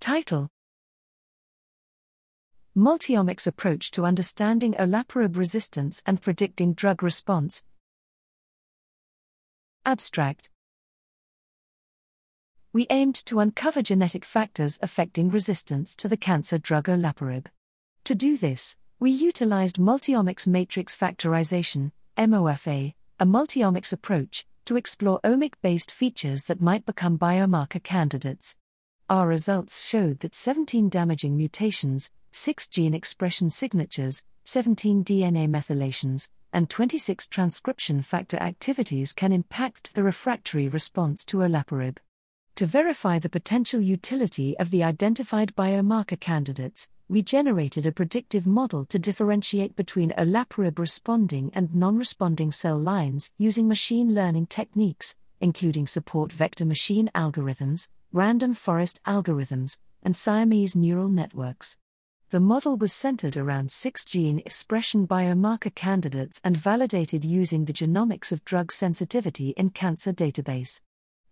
Title Multiomics Approach to Understanding Olaparib Resistance and Predicting Drug Response. Abstract We aimed to uncover genetic factors affecting resistance to the cancer drug olaparib. To do this, we utilized multiomics matrix factorization, MOFA, a multiomics approach, to explore omic based features that might become biomarker candidates. Our results showed that 17 damaging mutations, 6 gene expression signatures, 17 DNA methylations, and 26 transcription factor activities can impact the refractory response to olaparib. To verify the potential utility of the identified biomarker candidates, we generated a predictive model to differentiate between olaparib responding and non responding cell lines using machine learning techniques, including support vector machine algorithms, random forest algorithms, and Siamese neural networks. The model was centered around six gene expression biomarker candidates and validated using the Genomics of Drug Sensitivity in Cancer database.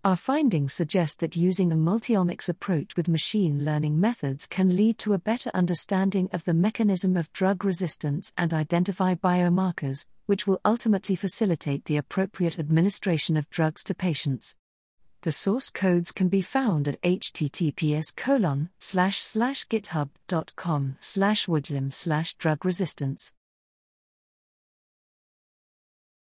Our findings suggest that using a multiomics approach with machine learning methods can lead to a better understanding of the mechanism of drug resistance and identify biomarkers, which will ultimately facilitate the appropriate administration of drugs to patients. The source codes can be found at https colon slash slash github.com slash woodlim slash drug resistance.